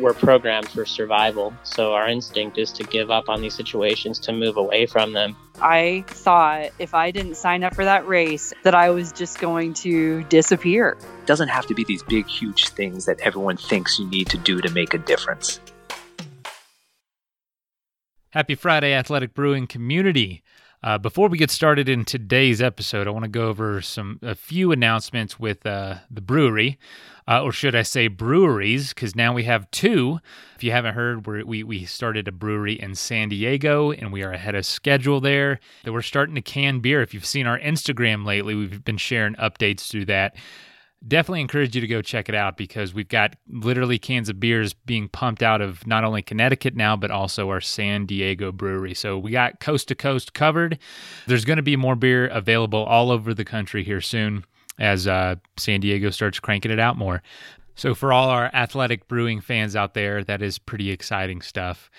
we're programmed for survival. So our instinct is to give up on these situations, to move away from them. I thought if I didn't sign up for that race, that I was just going to disappear. It doesn't have to be these big, huge things that everyone thinks you need to do to make a difference. Happy Friday, Athletic Brewing community. Uh, before we get started in today's episode, I want to go over some a few announcements with uh, the brewery, uh, or should I say breweries? Because now we have two. If you haven't heard, we we started a brewery in San Diego, and we are ahead of schedule there. That we're starting to can beer. If you've seen our Instagram lately, we've been sharing updates through that definitely encourage you to go check it out because we've got literally cans of beers being pumped out of not only Connecticut now, but also our San Diego brewery. So we got coast to coast covered. There's going to be more beer available all over the country here soon as uh, San Diego starts cranking it out more. So for all our athletic brewing fans out there, that is pretty exciting stuff.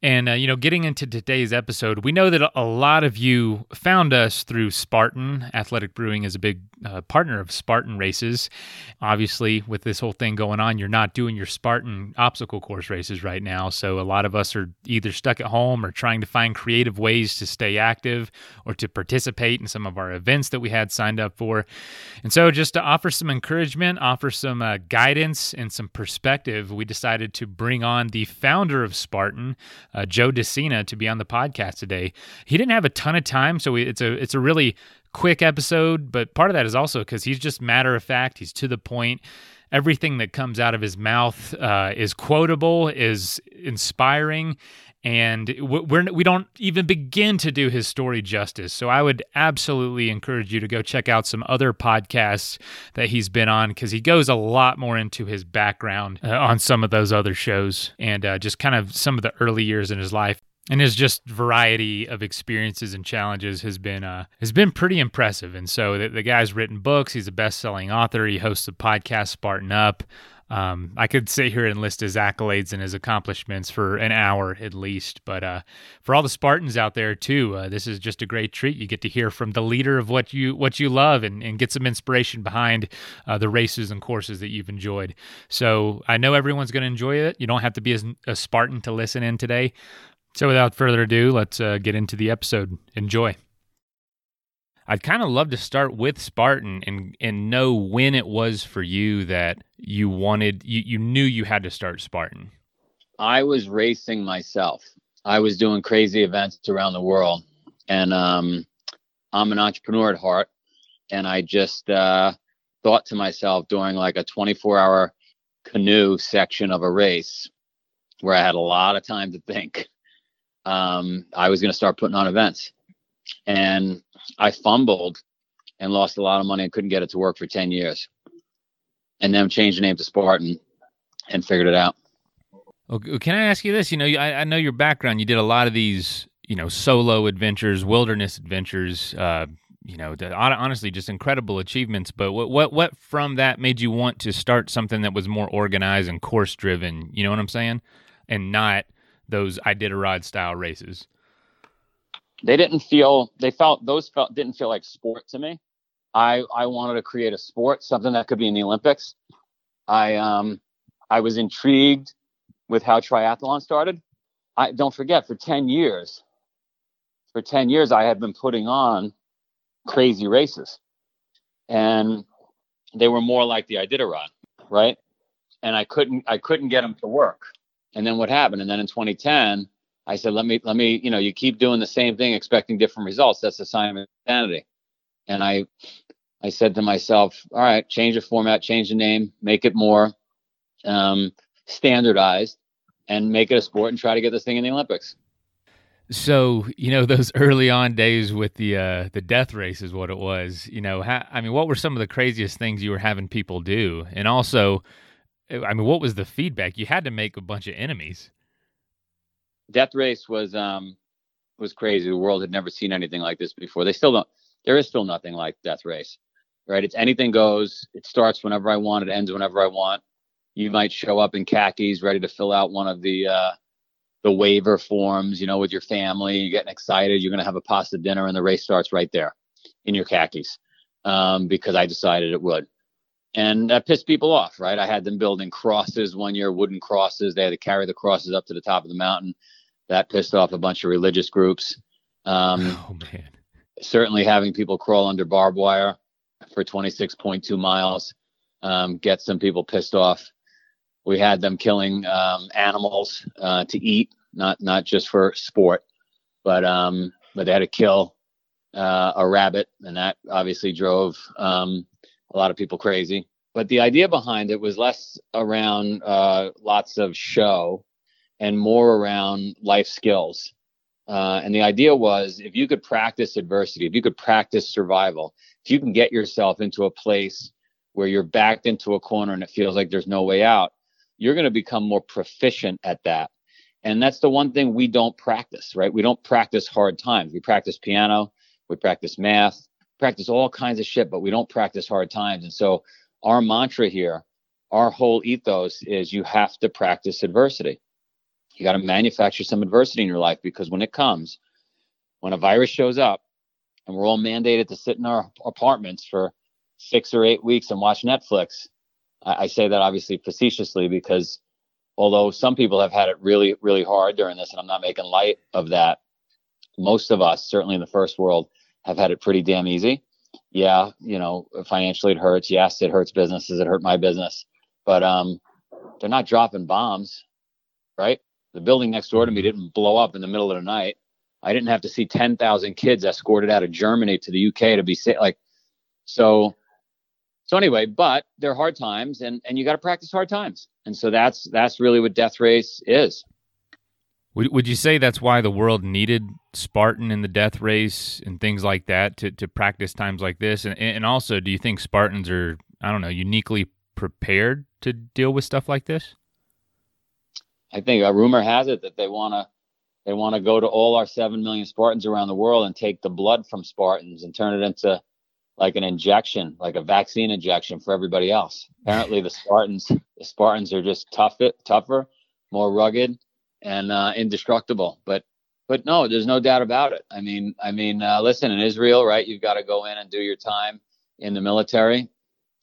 And, uh, you know, getting into today's episode, we know that a lot of you found us through Spartan. Athletic Brewing is a big uh, partner of Spartan races. Obviously, with this whole thing going on, you're not doing your Spartan obstacle course races right now. So a lot of us are either stuck at home or trying to find creative ways to stay active or to participate in some of our events that we had signed up for. And so, just to offer some encouragement, offer some uh, guidance and some perspective, we decided to bring on the founder of Spartan uh, Joe De Sena to be on the podcast today. He didn't have a ton of time, so it's a it's a really quick episode. But part of that is also because he's just matter of fact. He's to the point. Everything that comes out of his mouth uh, is quotable, is inspiring, and we're we don't even begin to do his story justice. So I would absolutely encourage you to go check out some other podcasts that he's been on because he goes a lot more into his background uh, on some of those other shows and uh, just kind of some of the early years in his life. And his just variety of experiences and challenges has been uh, has been pretty impressive. And so the, the guy's written books. He's a best selling author. He hosts the podcast Spartan Up. Um, I could sit here and list his accolades and his accomplishments for an hour at least. But uh, for all the Spartans out there too, uh, this is just a great treat. You get to hear from the leader of what you what you love and, and get some inspiration behind uh, the races and courses that you've enjoyed. So I know everyone's going to enjoy it. You don't have to be a, a, Spartan to listen in today. So without further ado, let's uh, get into the episode. Enjoy. I'd kind of love to start with Spartan and and know when it was for you that you wanted you, you knew you had to start Spartan. I was racing myself. I was doing crazy events around the world, and um, I'm an entrepreneur at heart. And I just uh, thought to myself during like a 24 hour canoe section of a race where I had a lot of time to think, um, I was going to start putting on events. And I fumbled and lost a lot of money and couldn't get it to work for 10 years. And then changed the name to Spartan and figured it out. Okay, can I ask you this? You know, I, I, know your background. You did a lot of these, you know, solo adventures, wilderness adventures. Uh, you know, honestly, just incredible achievements. But what, what, what from that made you want to start something that was more organized and course driven? You know what I'm saying? And not those Iditarod style races they didn't feel they felt those felt didn't feel like sport to me. I I wanted to create a sport, something that could be in the Olympics. I um I was intrigued with how triathlon started. I don't forget for 10 years. For 10 years I had been putting on crazy races. And they were more like the Iditarod, right? And I couldn't I couldn't get them to work. And then what happened? And then in 2010, I said, let me, let me, you know, you keep doing the same thing, expecting different results. That's a sign of insanity. And I, I said to myself, all right, change the format, change the name, make it more um, standardized, and make it a sport, and try to get this thing in the Olympics. So you know those early on days with the uh, the death race is what it was. You know, I mean, what were some of the craziest things you were having people do? And also, I mean, what was the feedback? You had to make a bunch of enemies. Death Race was um was crazy. The world had never seen anything like this before. They still don't. There is still nothing like Death Race. right? It's anything goes. It starts whenever I want. It ends whenever I want. You might show up in khakis, ready to fill out one of the uh, the waiver forms, you know, with your family. You're getting excited. You're going to have a pasta dinner, and the race starts right there in your khakis um, because I decided it would. And that pissed people off, right? I had them building crosses one year, wooden crosses. They had to carry the crosses up to the top of the mountain. That pissed off a bunch of religious groups. Um, oh man! Certainly, having people crawl under barbed wire for 26.2 miles um, get some people pissed off. We had them killing um, animals uh, to eat, not not just for sport, but um, but they had to kill uh, a rabbit, and that obviously drove um, a lot of people crazy. But the idea behind it was less around uh, lots of show and more around life skills. Uh, and the idea was if you could practice adversity, if you could practice survival, if you can get yourself into a place where you're backed into a corner and it feels like there's no way out, you're going to become more proficient at that. And that's the one thing we don't practice, right? We don't practice hard times. We practice piano, we practice math, practice all kinds of shit, but we don't practice hard times. And so our mantra here, our whole ethos is you have to practice adversity. You got to manufacture some adversity in your life because when it comes, when a virus shows up and we're all mandated to sit in our apartments for six or eight weeks and watch Netflix, I, I say that obviously facetiously because although some people have had it really, really hard during this, and I'm not making light of that, most of us, certainly in the first world, have had it pretty damn easy. Yeah, you know, financially it hurts. Yes, it hurts businesses. It hurt my business, but um, they're not dropping bombs, right? The building next door to me mm-hmm. didn't blow up in the middle of the night. I didn't have to see 10,000 kids escorted out of Germany to the UK to be safe. Like, so so anyway, but they're hard times, and and you got to practice hard times, and so that's that's really what Death Race is. Would Would you say that's why the world needed Spartan in the Death Race and things like that to to practice times like this, and and also, do you think Spartans are I don't know uniquely prepared to deal with stuff like this? I think a rumor has it that they want to they want to go to all our seven million Spartans around the world and take the blood from Spartans and turn it into like an injection, like a vaccine injection for everybody else. Apparently, the Spartans, the Spartans are just tough, tougher, more rugged, and uh, indestructible. But, but no, there's no doubt about it. I mean, I mean, uh, listen, in Israel, right? You've got to go in and do your time in the military.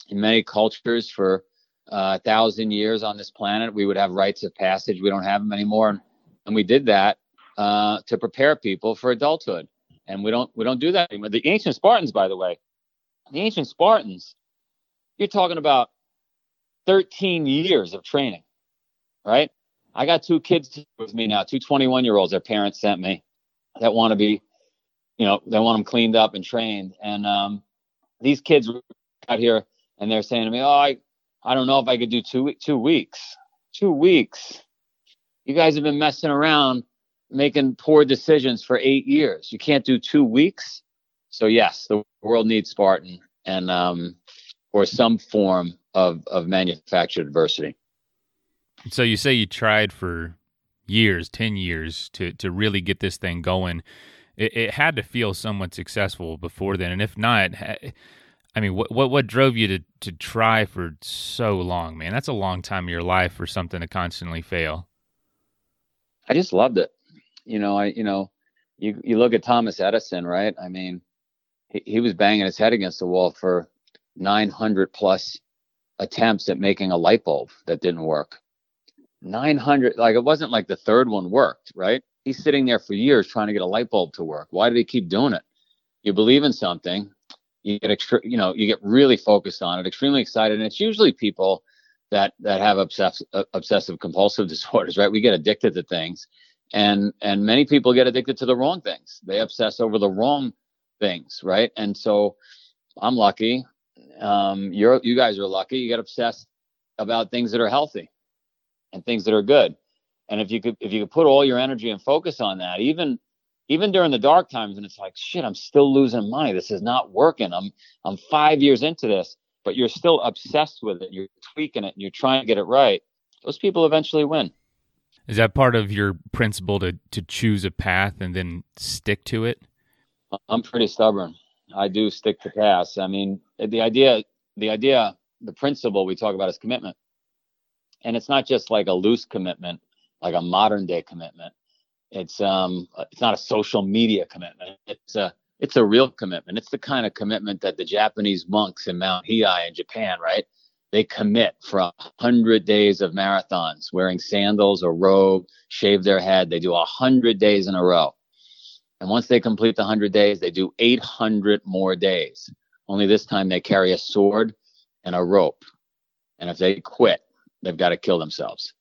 In many cultures, for uh, thousand years on this planet, we would have rites of passage. We don't have them anymore, and, and we did that uh, to prepare people for adulthood. And we don't we don't do that anymore. The ancient Spartans, by the way, the ancient Spartans, you're talking about 13 years of training, right? I got two kids with me now, two 21 year olds their parents sent me that want to be, you know, they want them cleaned up and trained. And um, these kids out here and they're saying to me, oh, I, I don't know if I could do two, two weeks. Two weeks. You guys have been messing around making poor decisions for eight years. You can't do two weeks. So yes, the world needs Spartan and um, or some form of of manufactured adversity. So you say you tried for years, ten years, to to really get this thing going. It, it had to feel somewhat successful before then, and if not, I mean, what what what drove you to to try for so long, man? That's a long time of your life for something to constantly fail. I just loved it. You know, I you know, you you look at Thomas Edison, right? I mean, he, he was banging his head against the wall for 900 plus attempts at making a light bulb that didn't work. 900, like it wasn't like the third one worked, right? He's sitting there for years trying to get a light bulb to work. Why did he keep doing it? You believe in something, you get extra, you know, you get really focused on it, extremely excited, and it's usually people that that have obsess- uh, obsessive compulsive disorders, right? We get addicted to things, and and many people get addicted to the wrong things. They obsess over the wrong things, right? And so I'm lucky. Um, you're you guys are lucky. You get obsessed about things that are healthy and things that are good. And if you could if you could put all your energy and focus on that, even even during the dark times and it's like shit, I'm still losing money. This is not working. I'm I'm five years into this, but you're still obsessed with it. You're tweaking it and you're trying to get it right. Those people eventually win. Is that part of your principle to to choose a path and then stick to it? I'm pretty stubborn. I do stick to paths I mean, the idea, the idea, the principle we talk about is commitment, and it's not just like a loose commitment, like a modern day commitment. It's um, it's not a social media commitment. It's a it's a real commitment. It's the kind of commitment that the Japanese monks in Mount Hiei in Japan, right? They commit for a hundred days of marathons, wearing sandals or robe, shave their head. They do a hundred days in a row. And once they complete the 100 days, they do 800 more days. Only this time they carry a sword and a rope. And if they quit, they've got to kill themselves.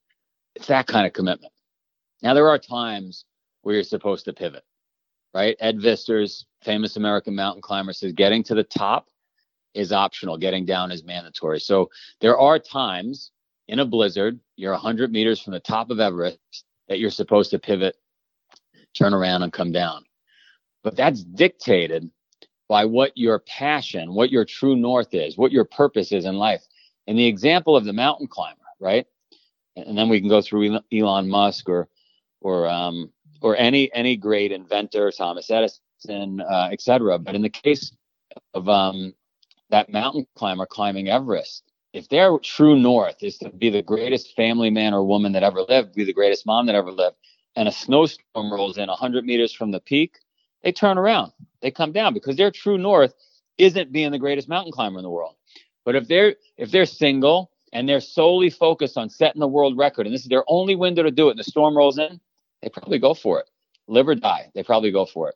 It's that kind of commitment. Now, there are times where you're supposed to pivot, right? Ed Viesturs, famous American mountain climber, says getting to the top is optional, getting down is mandatory. So there are times in a blizzard, you're 100 meters from the top of Everest, that you're supposed to pivot turn around and come down. But that's dictated by what your passion, what your true north is, what your purpose is in life. And the example of the mountain climber, right? And then we can go through Elon Musk or or um, or any any great inventor, Thomas Edison, uh, etc. But in the case of um, that mountain climber climbing Everest, if their true north is to be the greatest family man or woman that ever lived, be the greatest mom that ever lived, and a snowstorm rolls in 100 meters from the peak, they turn around. They come down because their true north isn't being the greatest mountain climber in the world. But if they're if they're single and they're solely focused on setting the world record, and this is their only window to do it, and the storm rolls in, they probably go for it. Live or die, they probably go for it.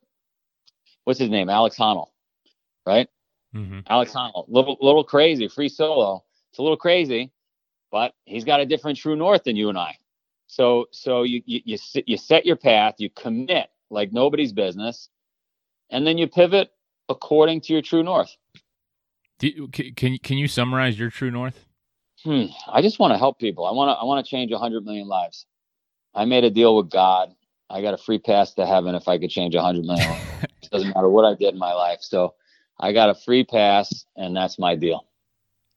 What's his name? Alex Honnold, right? Mm-hmm. Alex Honnold, little little crazy, free solo. It's a little crazy, but he's got a different true north than you and I. So so you you you, you set your path, you commit like nobody's business, and then you pivot according to your true north. You, can can you summarize your true north? Hmm. I just want to help people. I want to I want to change 100 million lives. I made a deal with God. I got a free pass to heaven if I could change a 100 million. it doesn't matter what I did in my life. So I got a free pass, and that's my deal.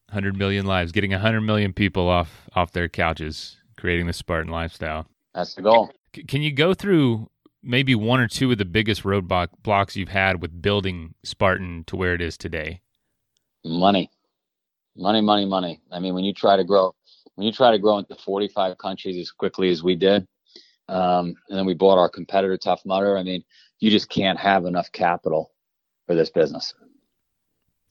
100 million lives, getting a 100 million people off off their couches creating the Spartan lifestyle. That's the goal. C- can you go through maybe one or two of the biggest roadblock blocks you've had with building Spartan to where it is today? Money, money, money, money. I mean, when you try to grow, when you try to grow into 45 countries as quickly as we did, um, and then we bought our competitor Tough Mudder. I mean, you just can't have enough capital for this business.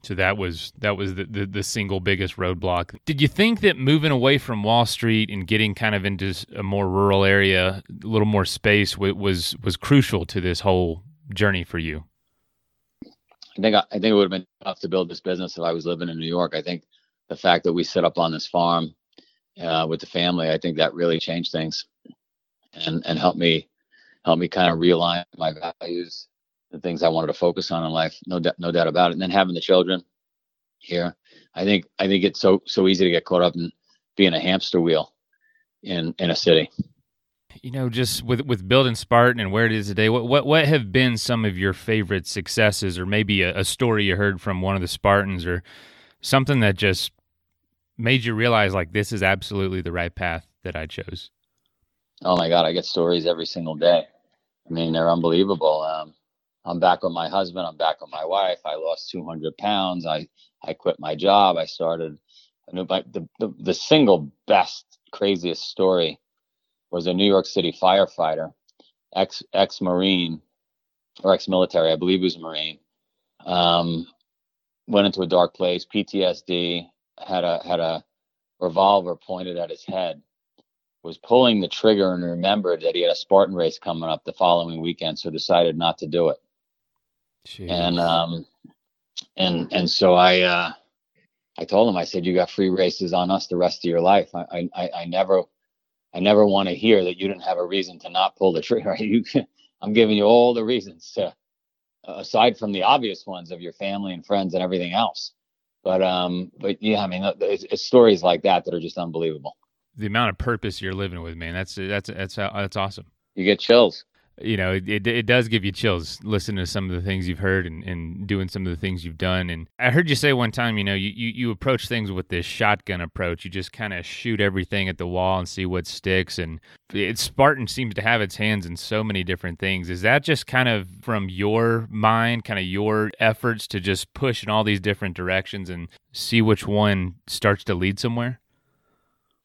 So that was that was the, the, the single biggest roadblock. Did you think that moving away from Wall Street and getting kind of into a more rural area, a little more space, was was crucial to this whole journey for you? I think I, I think it would have been tough to build this business if I was living in New York. I think the fact that we set up on this farm uh, with the family, I think that really changed things and and helped me help me kind of realign my values the things I wanted to focus on in life. No, doubt, no doubt about it. And then having the children here, I think I think it's so so easy to get caught up in being a hamster wheel in in a city. You know, just with with building Spartan and where it is today, what what what have been some of your favorite successes, or maybe a, a story you heard from one of the Spartans, or something that just made you realize like this is absolutely the right path that I chose? Oh my God, I get stories every single day. I mean, they're unbelievable. Um, I'm back with my husband. I'm back with my wife. I lost 200 pounds. I, I quit my job. I started the, the, the single best, craziest story was a New York City firefighter, ex, ex Marine or ex military. I believe he was a Marine. Um, went into a dark place, PTSD, had a, had a revolver pointed at his head was pulling the trigger and remembered that he had a Spartan race coming up the following weekend, so decided not to do it. Jeez. And um, and and so I uh, I told him I said you got free races on us the rest of your life. I I, I never I never want to hear that you didn't have a reason to not pull the trigger. You, I'm giving you all the reasons to, aside from the obvious ones of your family and friends and everything else. But um, but yeah, I mean, it's, it's stories like that that are just unbelievable. The amount of purpose you're living with, man, that's that's that's that's awesome. You get chills. You know, it, it does give you chills listening to some of the things you've heard and, and doing some of the things you've done. And I heard you say one time, you know, you, you, you approach things with this shotgun approach. You just kind of shoot everything at the wall and see what sticks. And it, Spartan seems to have its hands in so many different things. Is that just kind of from your mind, kind of your efforts to just push in all these different directions and see which one starts to lead somewhere?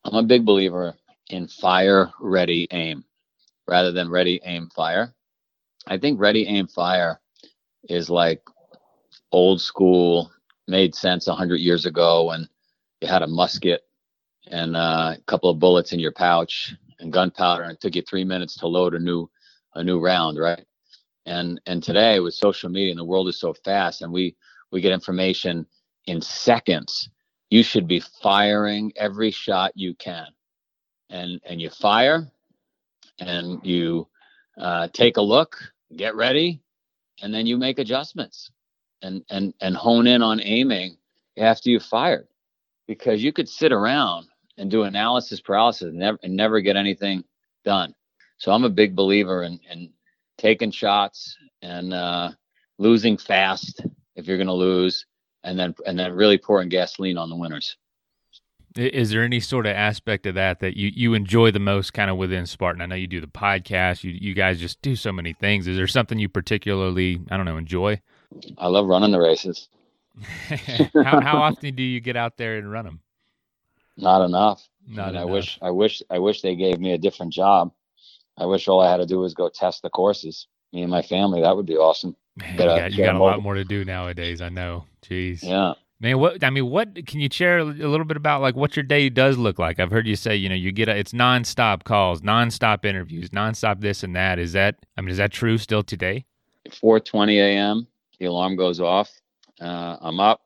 I'm a big believer in fire, ready, aim rather than ready, aim, fire. I think ready, aim, fire is like old school, made sense 100 years ago when you had a musket and uh, a couple of bullets in your pouch and gunpowder and it took you three minutes to load a new a new round right and and today with social media and the world is so fast and we we get information in seconds you should be firing every shot you can and and you fire and you uh, take a look, get ready, and then you make adjustments and and and hone in on aiming after you've fired, because you could sit around and do analysis paralysis and never and never get anything done. So I'm a big believer in, in taking shots and uh, losing fast if you're going to lose, and then and then really pouring gasoline on the winners. Is there any sort of aspect of that that you, you enjoy the most kind of within Spartan? I know you do the podcast, you, you guys just do so many things. Is there something you particularly, I don't know, enjoy? I love running the races. how, how often do you get out there and run them? Not enough. Not and enough. I wish, I wish, I wish they gave me a different job. I wish all I had to do was go test the courses. Me and my family, that would be awesome. Man, you a- got, you a got a lot more to do nowadays. I know. Jeez. Yeah. Man, what I mean, what can you share a little bit about like what your day does look like? I've heard you say, you know, you get a, it's nonstop calls, nonstop interviews, nonstop this and that. Is that I mean, is that true still today? 4:20 a.m. The alarm goes off. Uh, I'm up,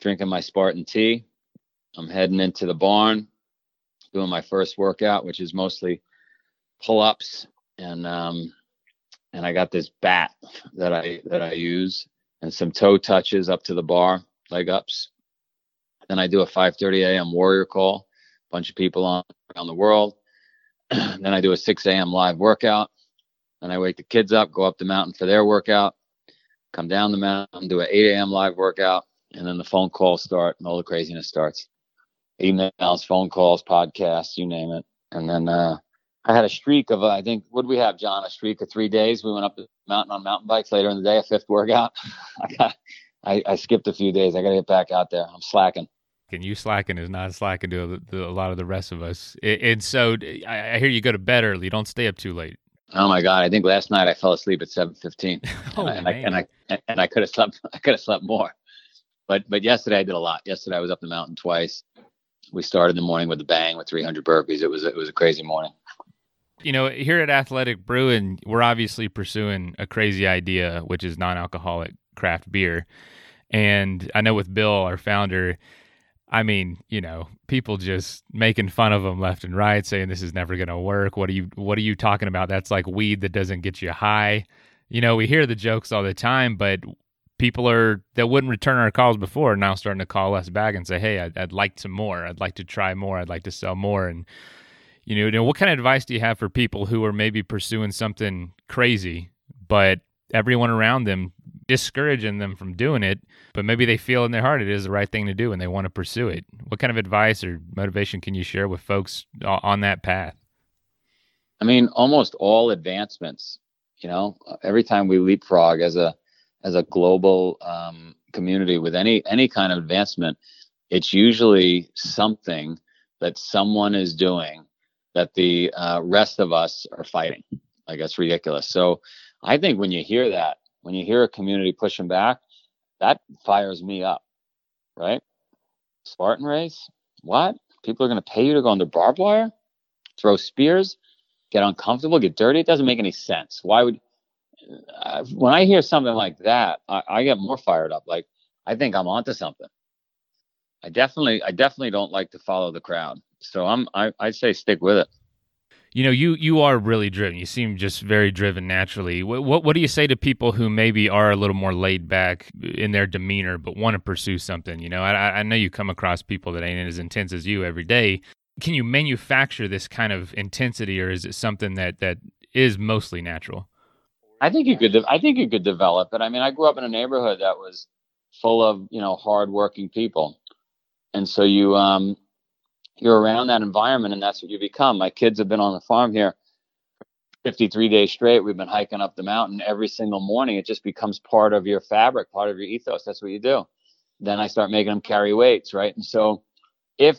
drinking my Spartan tea. I'm heading into the barn, doing my first workout, which is mostly pull-ups, and um, and I got this bat that I that I use, and some toe touches up to the bar, leg ups. Then I do a 5:30 a.m. warrior call, bunch of people on around the world. then I do a 6 a.m. live workout. Then I wake the kids up, go up the mountain for their workout, come down the mountain, do an 8 a.m. live workout, and then the phone calls start and all the craziness starts. Emails, phone calls, podcasts, you name it. And then uh, I had a streak of, uh, I think, what we have, John? A streak of three days. We went up the mountain on mountain bikes later in the day, a fifth workout. I got, I, I skipped a few days. I got to get back out there. I'm slacking. And you slacking is not slacking to a, to a lot of the rest of us. It, and so I, I hear you go to bed early. Don't stay up too late. Oh my God! I think last night I fell asleep at 7:15, Oh, and, I, man. and I and I and I could have slept. I could have slept more, but but yesterday I did a lot. Yesterday I was up the mountain twice. We started the morning with a bang with 300 burpees. It was it was a crazy morning. you know, here at Athletic Brewing, we're obviously pursuing a crazy idea, which is non-alcoholic craft beer. And I know with Bill, our founder, I mean, you know, people just making fun of him left and right, saying this is never going to work. What are you What are you talking about? That's like weed that doesn't get you high. You know, we hear the jokes all the time, but people are that wouldn't return our calls before are now starting to call us back and say, "Hey, I'd, I'd like some more. I'd like to try more. I'd like to sell more." And you know, you know, what kind of advice do you have for people who are maybe pursuing something crazy, but everyone around them discouraging them from doing it, but maybe they feel in their heart it is the right thing to do and they want to pursue it? What kind of advice or motivation can you share with folks on that path? I mean, almost all advancements. You know, every time we leapfrog as a as a global um, community with any any kind of advancement, it's usually something that someone is doing that the uh, rest of us are fighting. Like that's ridiculous. So I think when you hear that, when you hear a community pushing back, that fires me up, right? Spartan race? What? People are going to pay you to go under barbed wire, throw spears, get uncomfortable, get dirty? It doesn't make any sense. Why would? Uh, when I hear something like that, I, I get more fired up. Like I think I'm onto something. I definitely, I definitely don't like to follow the crowd. So I'm, I, I'd say stick with it. You know, you you are really driven. You seem just very driven naturally. What what, what do you say to people who maybe are a little more laid back in their demeanor, but want to pursue something? You know, I, I know you come across people that ain't as intense as you every day. Can you manufacture this kind of intensity, or is it something that that is mostly natural. I think you could. de- I think you could develop it. I mean, I grew up in a neighborhood that was full of you know hardworking people, and so you um you're around that environment, and that's what you become. My kids have been on the farm here 53 days straight. We've been hiking up the mountain every single morning. It just becomes part of your fabric, part of your ethos. That's what you do. Then I start making them carry weights, right? And so if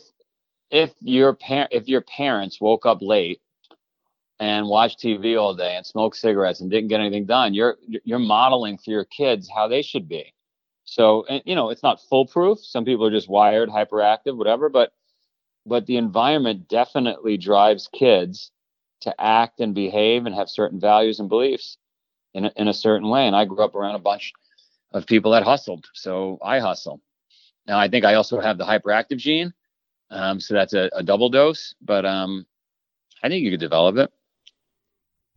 if your parent if your parents woke up late and watched TV all day and smoked cigarettes and didn't get anything done, you're you're modeling for your kids how they should be. So and, you know it's not foolproof. Some people are just wired, hyperactive, whatever. But but the environment definitely drives kids to act and behave and have certain values and beliefs in a, in a certain way. And I grew up around a bunch of people that hustled, so I hustle. Now I think I also have the hyperactive gene, um, so that's a, a double dose. But um, I think you could develop it.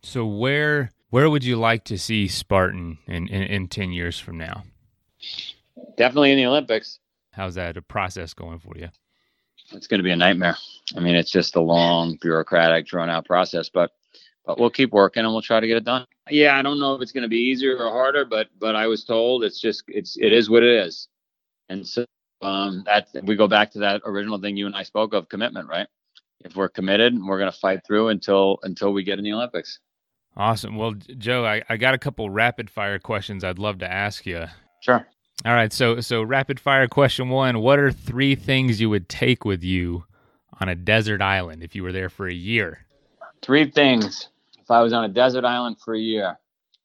So where where would you like to see Spartan in, in, in 10 years from now? Definitely in the Olympics. How's that a process going for you? It's going to be a nightmare. I mean, it's just a long, bureaucratic, drawn out process, but but we'll keep working and we'll try to get it done. Yeah, I don't know if it's going to be easier or harder, but but I was told it's just it's it is what it is, and so um, that we go back to that original thing you and I spoke of, commitment, right? If we're committed, we're going to fight through until until we get in the Olympics. Awesome. Well, Joe, I, I got a couple rapid fire questions I'd love to ask you. Sure. All right, so so rapid fire question one: What are three things you would take with you on a desert island if you were there for a year? Three things. If I was on a desert island for a year,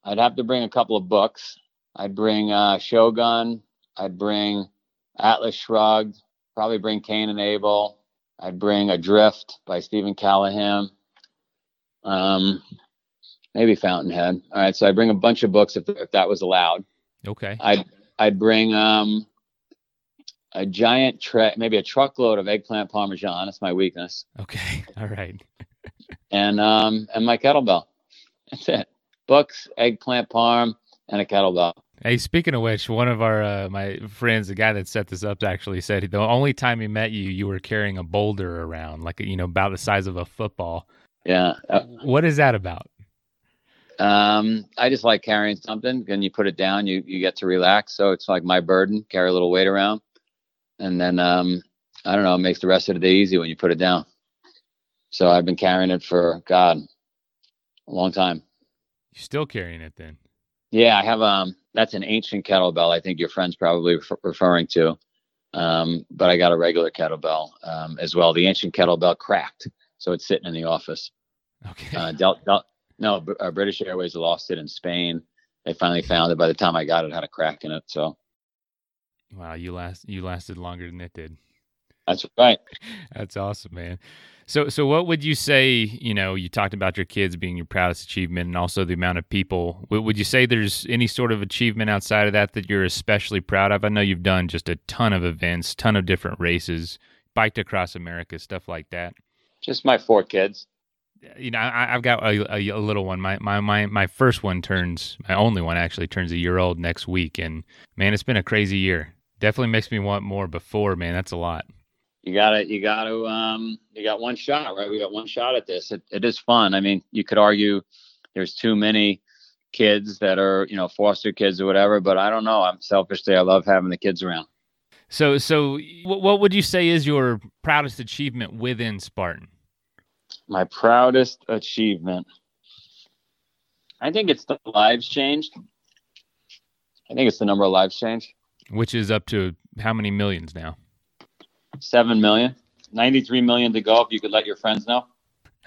I'd have to bring a couple of books. I'd bring uh, Shogun. I'd bring Atlas Shrugged. Probably bring Kane and Abel. I'd bring Adrift by Steven Callahan. Um, maybe Fountainhead. All right, so I bring a bunch of books if, if that was allowed. Okay. I'd I'd bring um a giant tray, maybe a truckload of eggplant parmesan. That's my weakness, Okay. All right. and um and my kettlebell. That's it. Books, eggplant parm, and a kettlebell. Hey, speaking of which, one of our uh, my friends, the guy that set this up, actually said the only time he met you, you were carrying a boulder around, like you know, about the size of a football. Yeah. Uh, What is that about? Um, I just like carrying something. Then you put it down, you you get to relax. So it's like my burden, carry a little weight around, and then um, I don't know, it makes the rest of the day easy when you put it down. So I've been carrying it for God, a long time. You're still carrying it then? Yeah, I have um that's an ancient kettlebell. I think your friend's probably ref- referring to. Um, but I got a regular kettlebell um, as well. The ancient kettlebell cracked, so it's sitting in the office. Okay. Uh, Del- Del- no, uh, British Airways lost it in Spain. They finally found it. By the time I got it, it had a crack in it. So wow, you last you lasted longer than it did. that's right. That's awesome, man. So, so what would you say? You know, you talked about your kids being your proudest achievement, and also the amount of people. Would would you say there's any sort of achievement outside of that that you're especially proud of? I know you've done just a ton of events, ton of different races, biked across America, stuff like that. Just my four kids. You know, I, I've got a, a, a little one. My, my my my first one turns, my only one actually turns a year old next week, and man, it's been a crazy year. Definitely makes me want more. Before, man, that's a lot. You got to You got to. Um, you got one shot, right? We got one shot at this. It, it is fun. I mean, you could argue there's too many kids that are, you know, foster kids or whatever. But I don't know. I'm selfishly, I love having the kids around. So, so what would you say is your proudest achievement within Spartan? My proudest achievement. I think it's the lives changed. I think it's the number of lives changed. Which is up to how many millions now? Seven million. 93 million to go if you could let your friends know.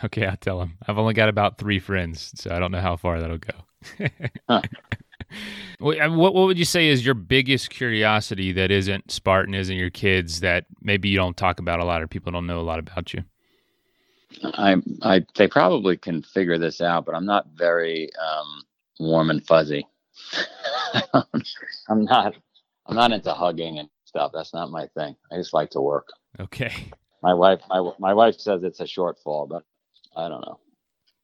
Okay, I'll tell them. I've only got about three friends, so I don't know how far that'll go. Huh. What, what what would you say is your biggest curiosity that isn't Spartan, isn't your kids that maybe you don't talk about a lot or people don't know a lot about you? I, I, they probably can figure this out, but I'm not very um, warm and fuzzy. I'm not, I'm not into hugging and stuff. That's not my thing. I just like to work. Okay. My wife, my, my wife says it's a shortfall, but I don't know.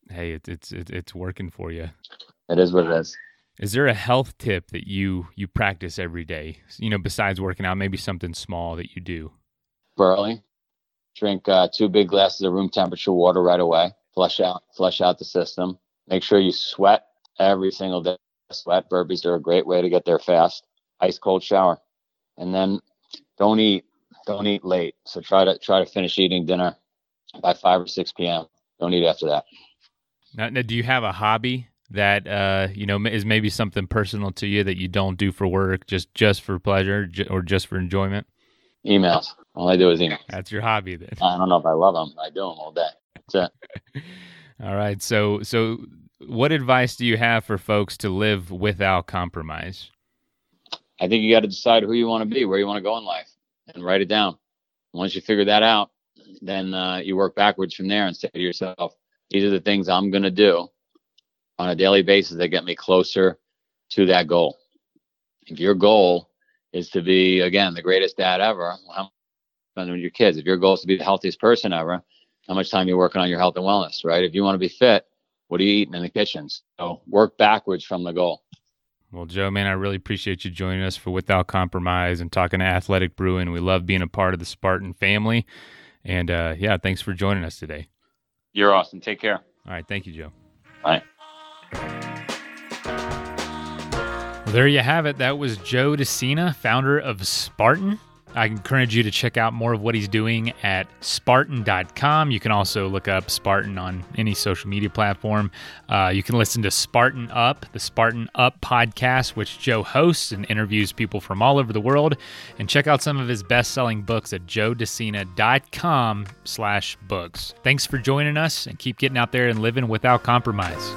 Hey, it, it's it, it's working for you. It is what it is. Is there a health tip that you you practice every day? You know, besides working out, maybe something small that you do. Burley, drink uh, two big glasses of room temperature water right away. Flush out, flush out the system. Make sure you sweat every single day. Sweat burpees are a great way to get there fast. Ice cold shower, and then don't eat don't eat late. So try to try to finish eating dinner by five or six p.m. Don't eat after that. Now, now, do you have a hobby that uh, you know is maybe something personal to you that you don't do for work, just just for pleasure or just for enjoyment? Emails. All I do is email. That's your hobby then. I don't know if I love them. I do them all day. That's it. all right. So so what advice do you have for folks to live without compromise? I think you got to decide who you want to be, where you want to go in life, and write it down. Once you figure that out, then uh, you work backwards from there and say to yourself, these are the things I'm going to do on a daily basis that get me closer to that goal. If your goal is to be, again, the greatest dad ever, how spend with your kids? If your goal is to be the healthiest person ever, how much time are you working on your health and wellness, right? If you want to be fit, what are you eating in the kitchens? So work backwards from the goal. Well, Joe, man, I really appreciate you joining us for Without Compromise and talking to Athletic Brewing. We love being a part of the Spartan family. And uh, yeah, thanks for joining us today. You're awesome. Take care. All right. Thank you, Joe. Bye. Well, there you have it. That was Joe De Sena, founder of Spartan. I encourage you to check out more of what he's doing at Spartan.com. You can also look up Spartan on any social media platform. Uh, you can listen to Spartan Up, the Spartan Up podcast, which Joe hosts and interviews people from all over the world. And check out some of his best-selling books at joedesena.com slash books. Thanks for joining us and keep getting out there and living without compromise.